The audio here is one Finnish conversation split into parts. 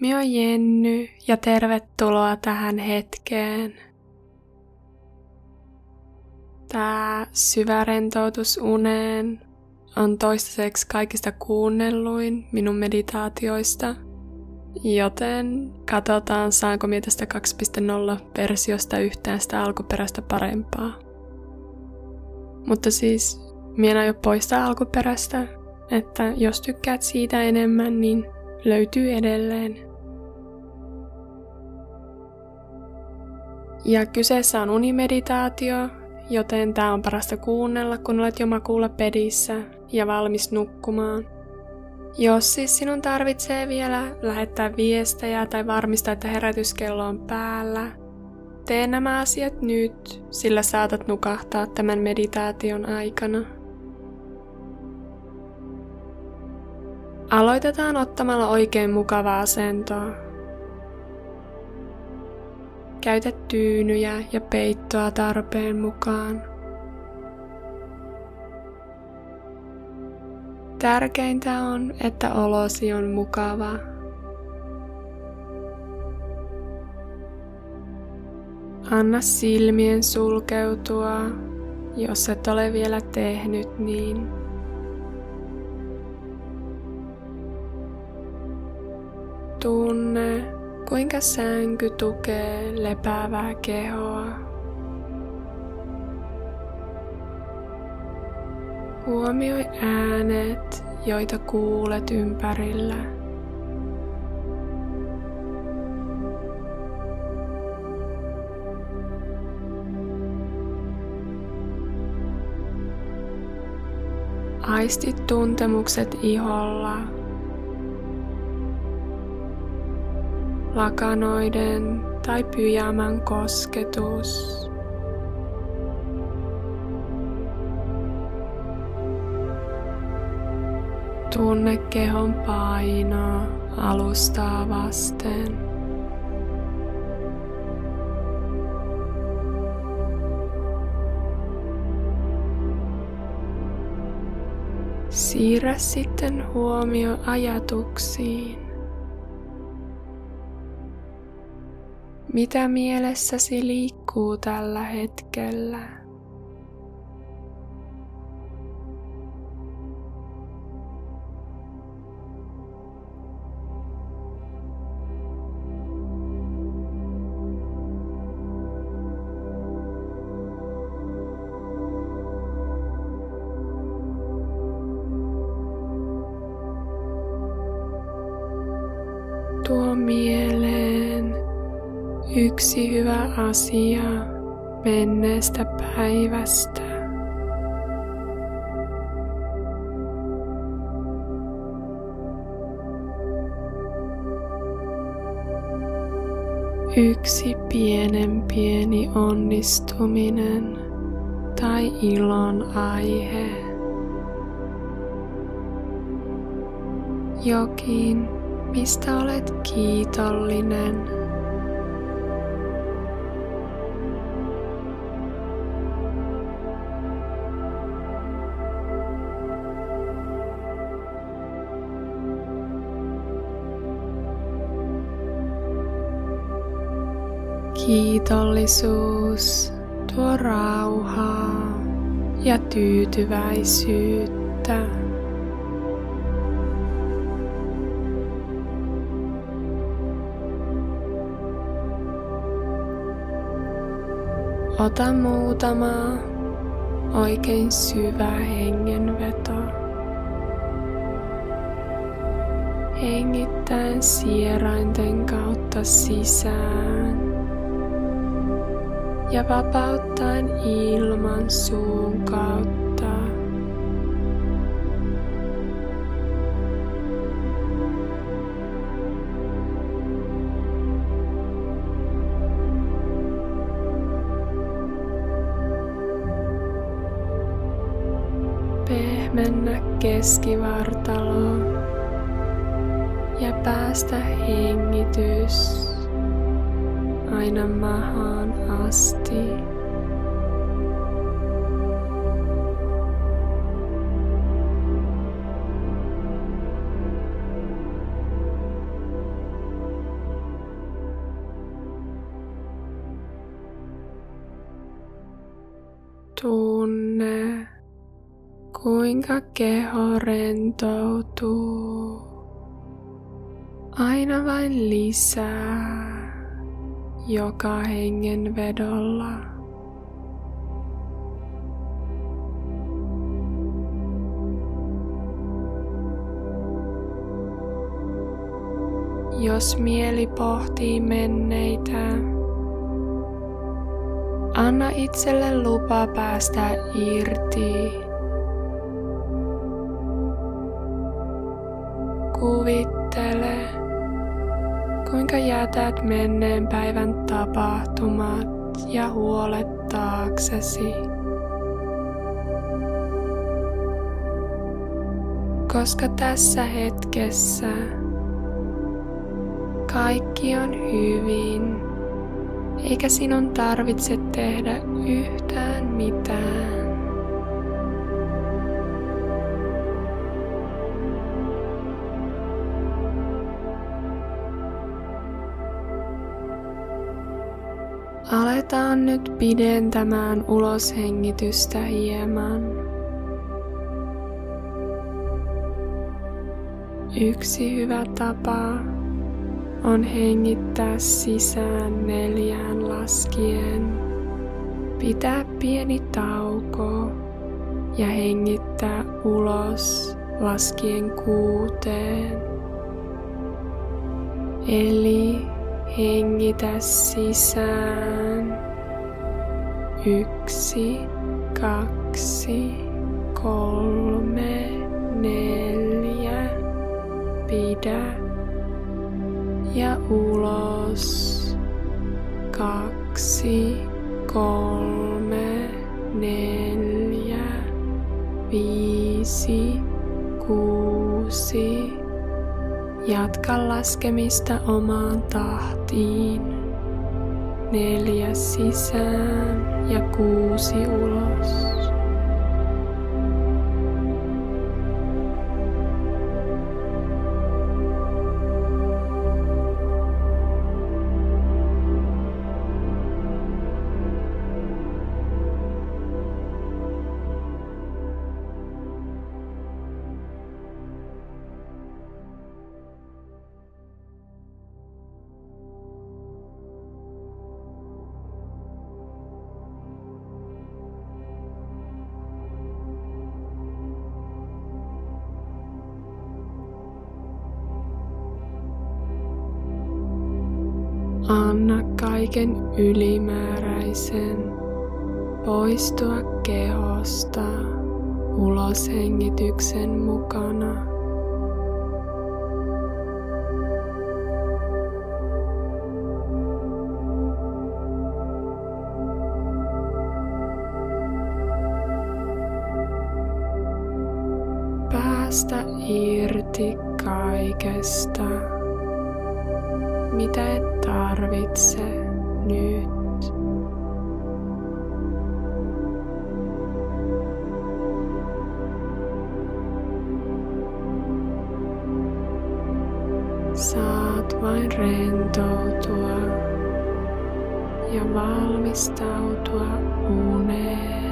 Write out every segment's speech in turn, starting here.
Minä olen Jenny ja tervetuloa tähän hetkeen. Tämä syvä rentoutus uneen on toistaiseksi kaikista kuunnelluin minun meditaatioista, joten katsotaan saanko minä tästä 2.0 versiosta yhtään sitä alkuperäistä parempaa. Mutta siis minä jo poistaa alkuperäistä, että jos tykkäät siitä enemmän, niin löytyy edelleen. Ja kyseessä on unimeditaatio, joten tämä on parasta kuunnella, kun olet jo makuulla pedissä ja valmis nukkumaan. Jos siis sinun tarvitsee vielä lähettää viestejä tai varmistaa, että herätyskello on päällä, tee nämä asiat nyt, sillä saatat nukahtaa tämän meditaation aikana. Aloitetaan ottamalla oikein mukava asento Käytä tyynyjä ja peittoa tarpeen mukaan. Tärkeintä on, että olosi on mukava. Anna silmien sulkeutua, jos et ole vielä tehnyt niin. Tunne, Kuinka sänky tukee lepäävää kehoa? Huomioi äänet, joita kuulet ympärillä. Aistit tuntemukset iholla lakanoiden tai pyjaman kosketus. Tunne kehon painoa alustaa vasten. Siirrä sitten huomio ajatuksiin. Mitä mielessäsi liikkuu tällä hetkellä? Tuo mieleen yksi hyvä asia menneestä päivästä. Yksi pienen pieni onnistuminen tai ilon aihe. Jokin, mistä olet kiitollinen. Kiitollisuus tuo rauhaa ja tyytyväisyyttä. Ota muutama oikein syvä hengenveto. Hengittäen sierainten kautta sisään ja vapauttaen ilman suun kautta. Pehmennä keskivartalo ja päästä hengitys aina mahaan Namaste. Tunne, kuinka keho rentoutuu aina vain lisää joka hengenvedolla. Jos mieli pohtii menneitä, anna itselle lupa päästä irti. Kuvittele, kuinka jätät menneen päivän tapahtumat ja huolet taaksesi. Koska tässä hetkessä kaikki on hyvin, eikä sinun tarvitse tehdä yhtään mitään. Aletaan nyt pidentämään uloshengitystä hieman. Yksi hyvä tapa on hengittää sisään neljään laskien. Pitää pieni tauko ja hengittää ulos laskien kuuteen. Eli hengitä sisään. Yksi, kaksi, kolme, neljä. Pidä ja ulos. Kaksi, kolme, neljä, viisi, kuusi. Jatka laskemista omaan tahtiin. Neljä sisään ja kuusi ulos. Ylimääräisen poistua kehosta ulos hengityksen mukana. Päästä irti kaikesta mitä et tarvitse nyt. Saat vain rentoutua ja valmistautua uneen.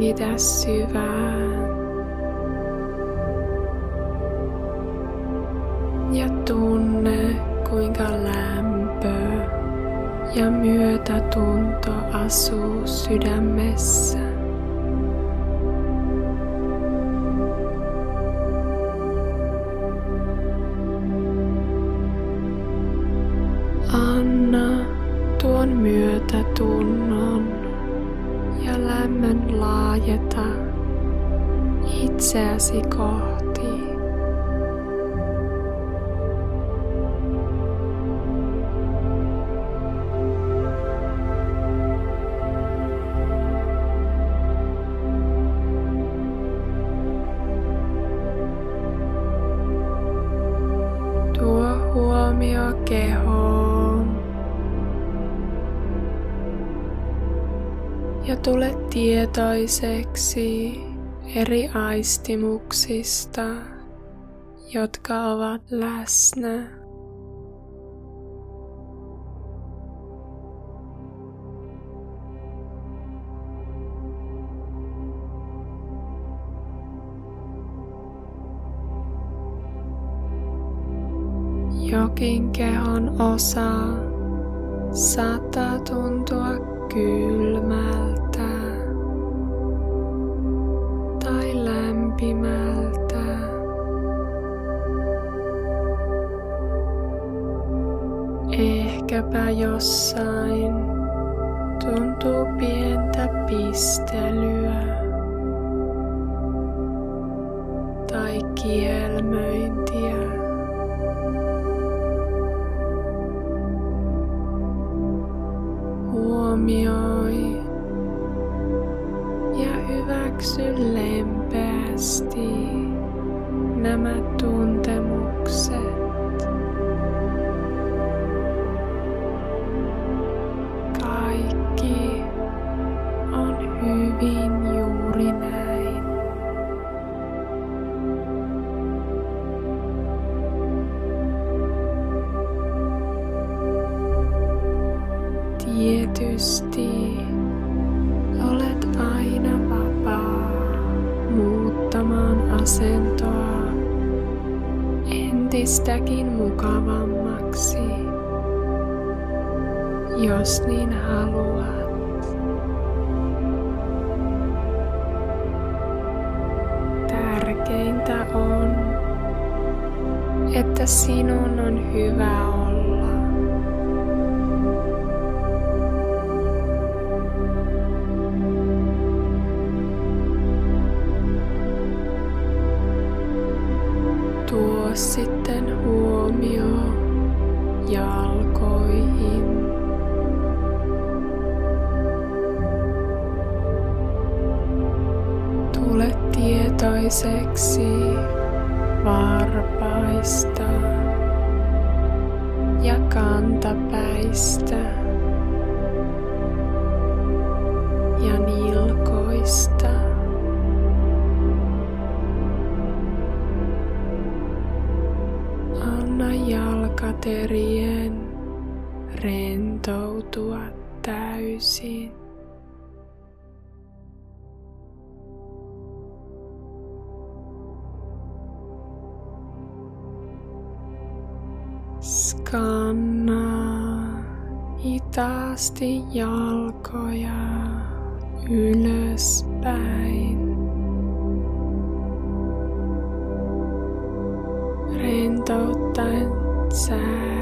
Hengitä syvään. Ja tunne kuinka lämpö ja myötätunto asuu sydämessä. Kehoon. Ja tule tietoiseksi eri aistimuksista, jotka ovat läsnä. Jokin kehon osa saattaa tuntua kylmältä tai lämpimältä. Ehkäpä jossain tuntuu pientä pistelyä tai kielmöintiä. Hyväksy lempeästi nämä tuntemukset. Että sinun on hyvä olla. Täysin. Skannaa hitaasti jalkoja ylöspäin. Rentouttaen sääret,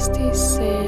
hitaasti selkärankaa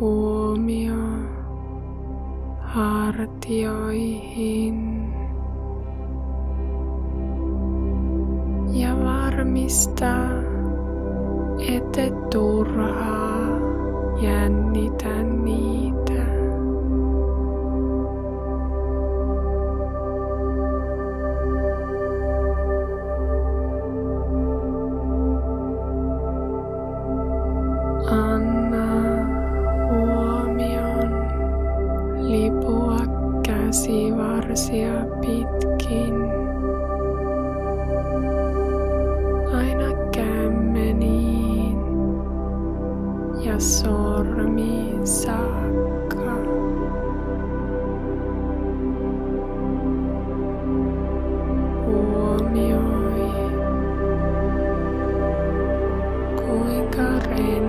huomio hartioihin ja varmista, ette turhaa jännitä niitä. carrera.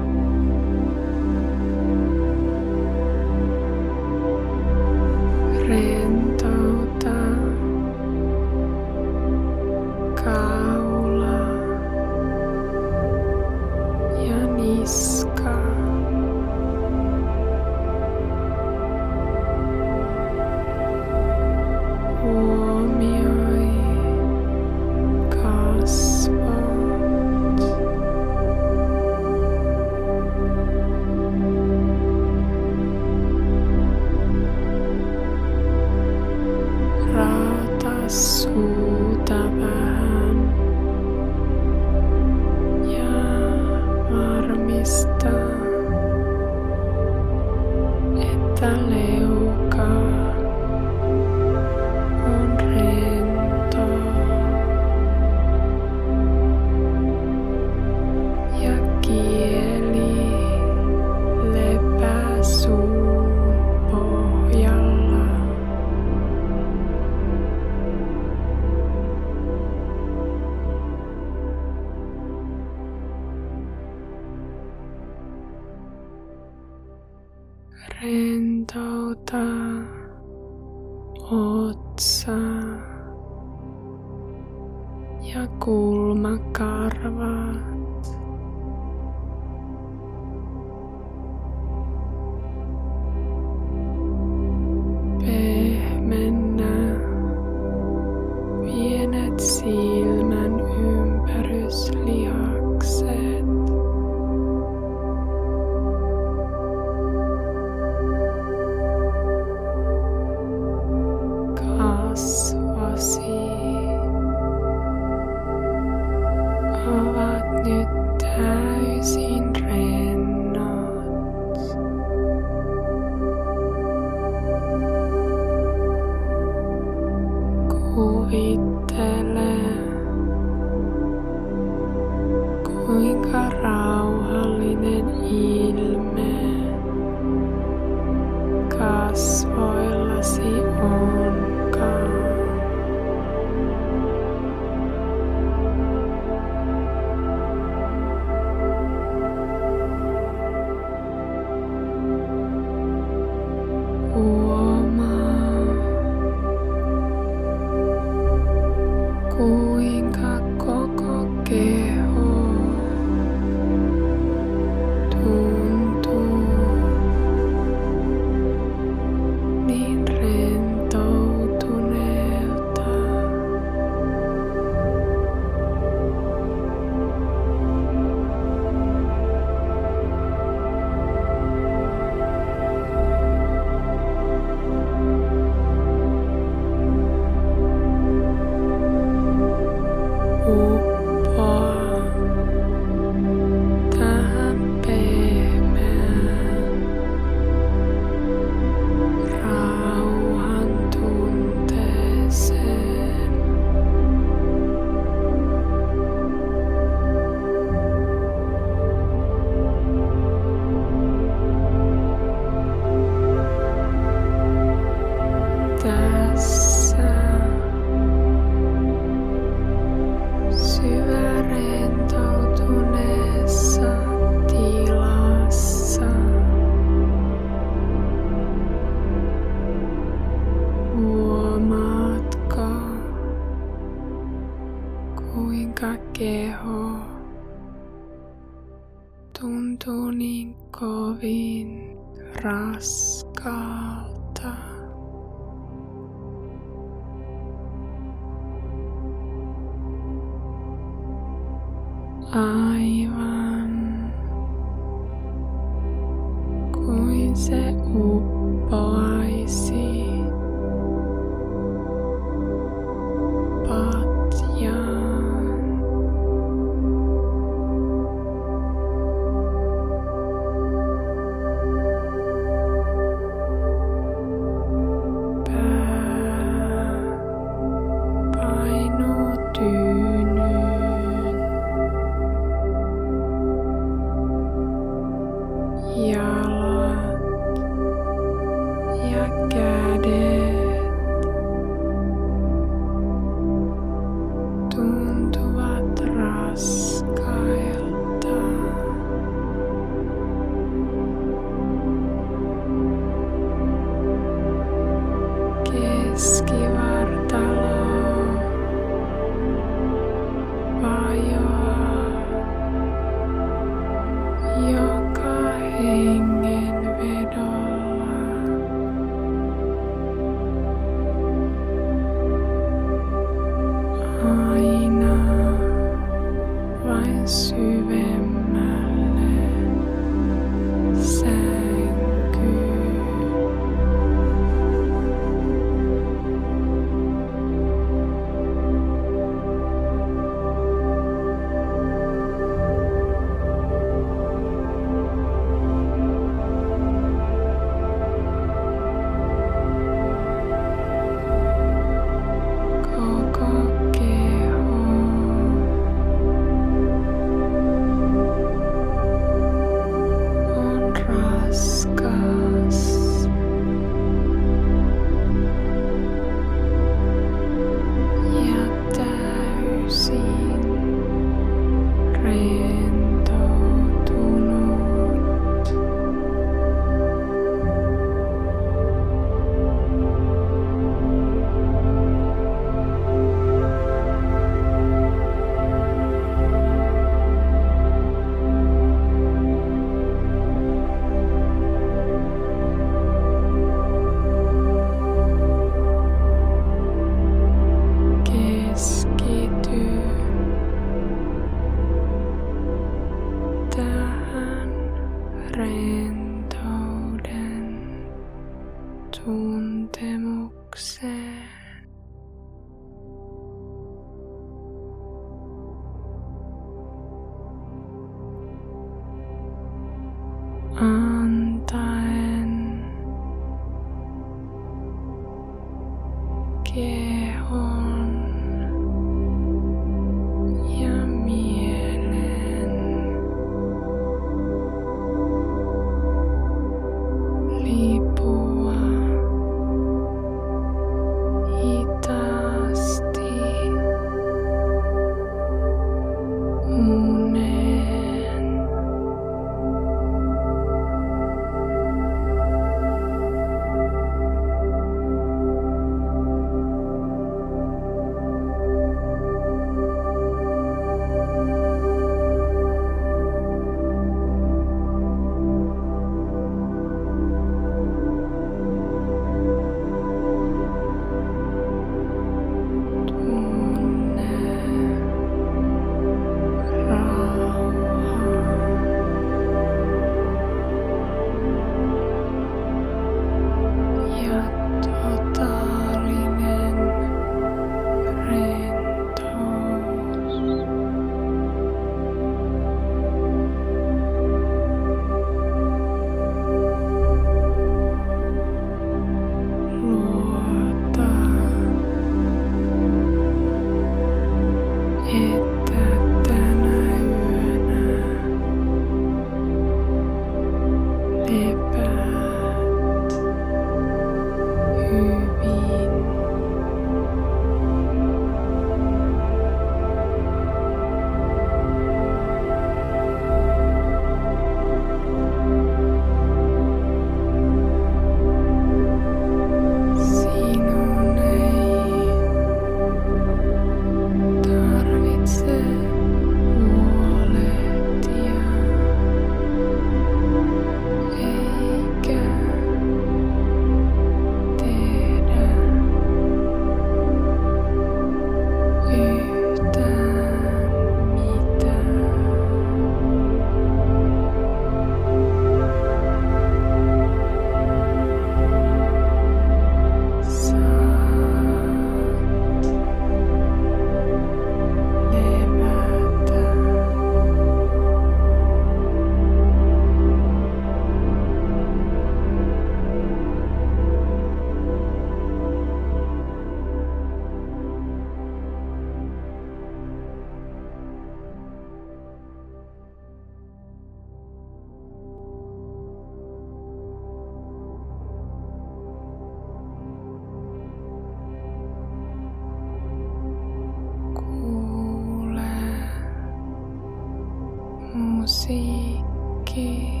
como sé que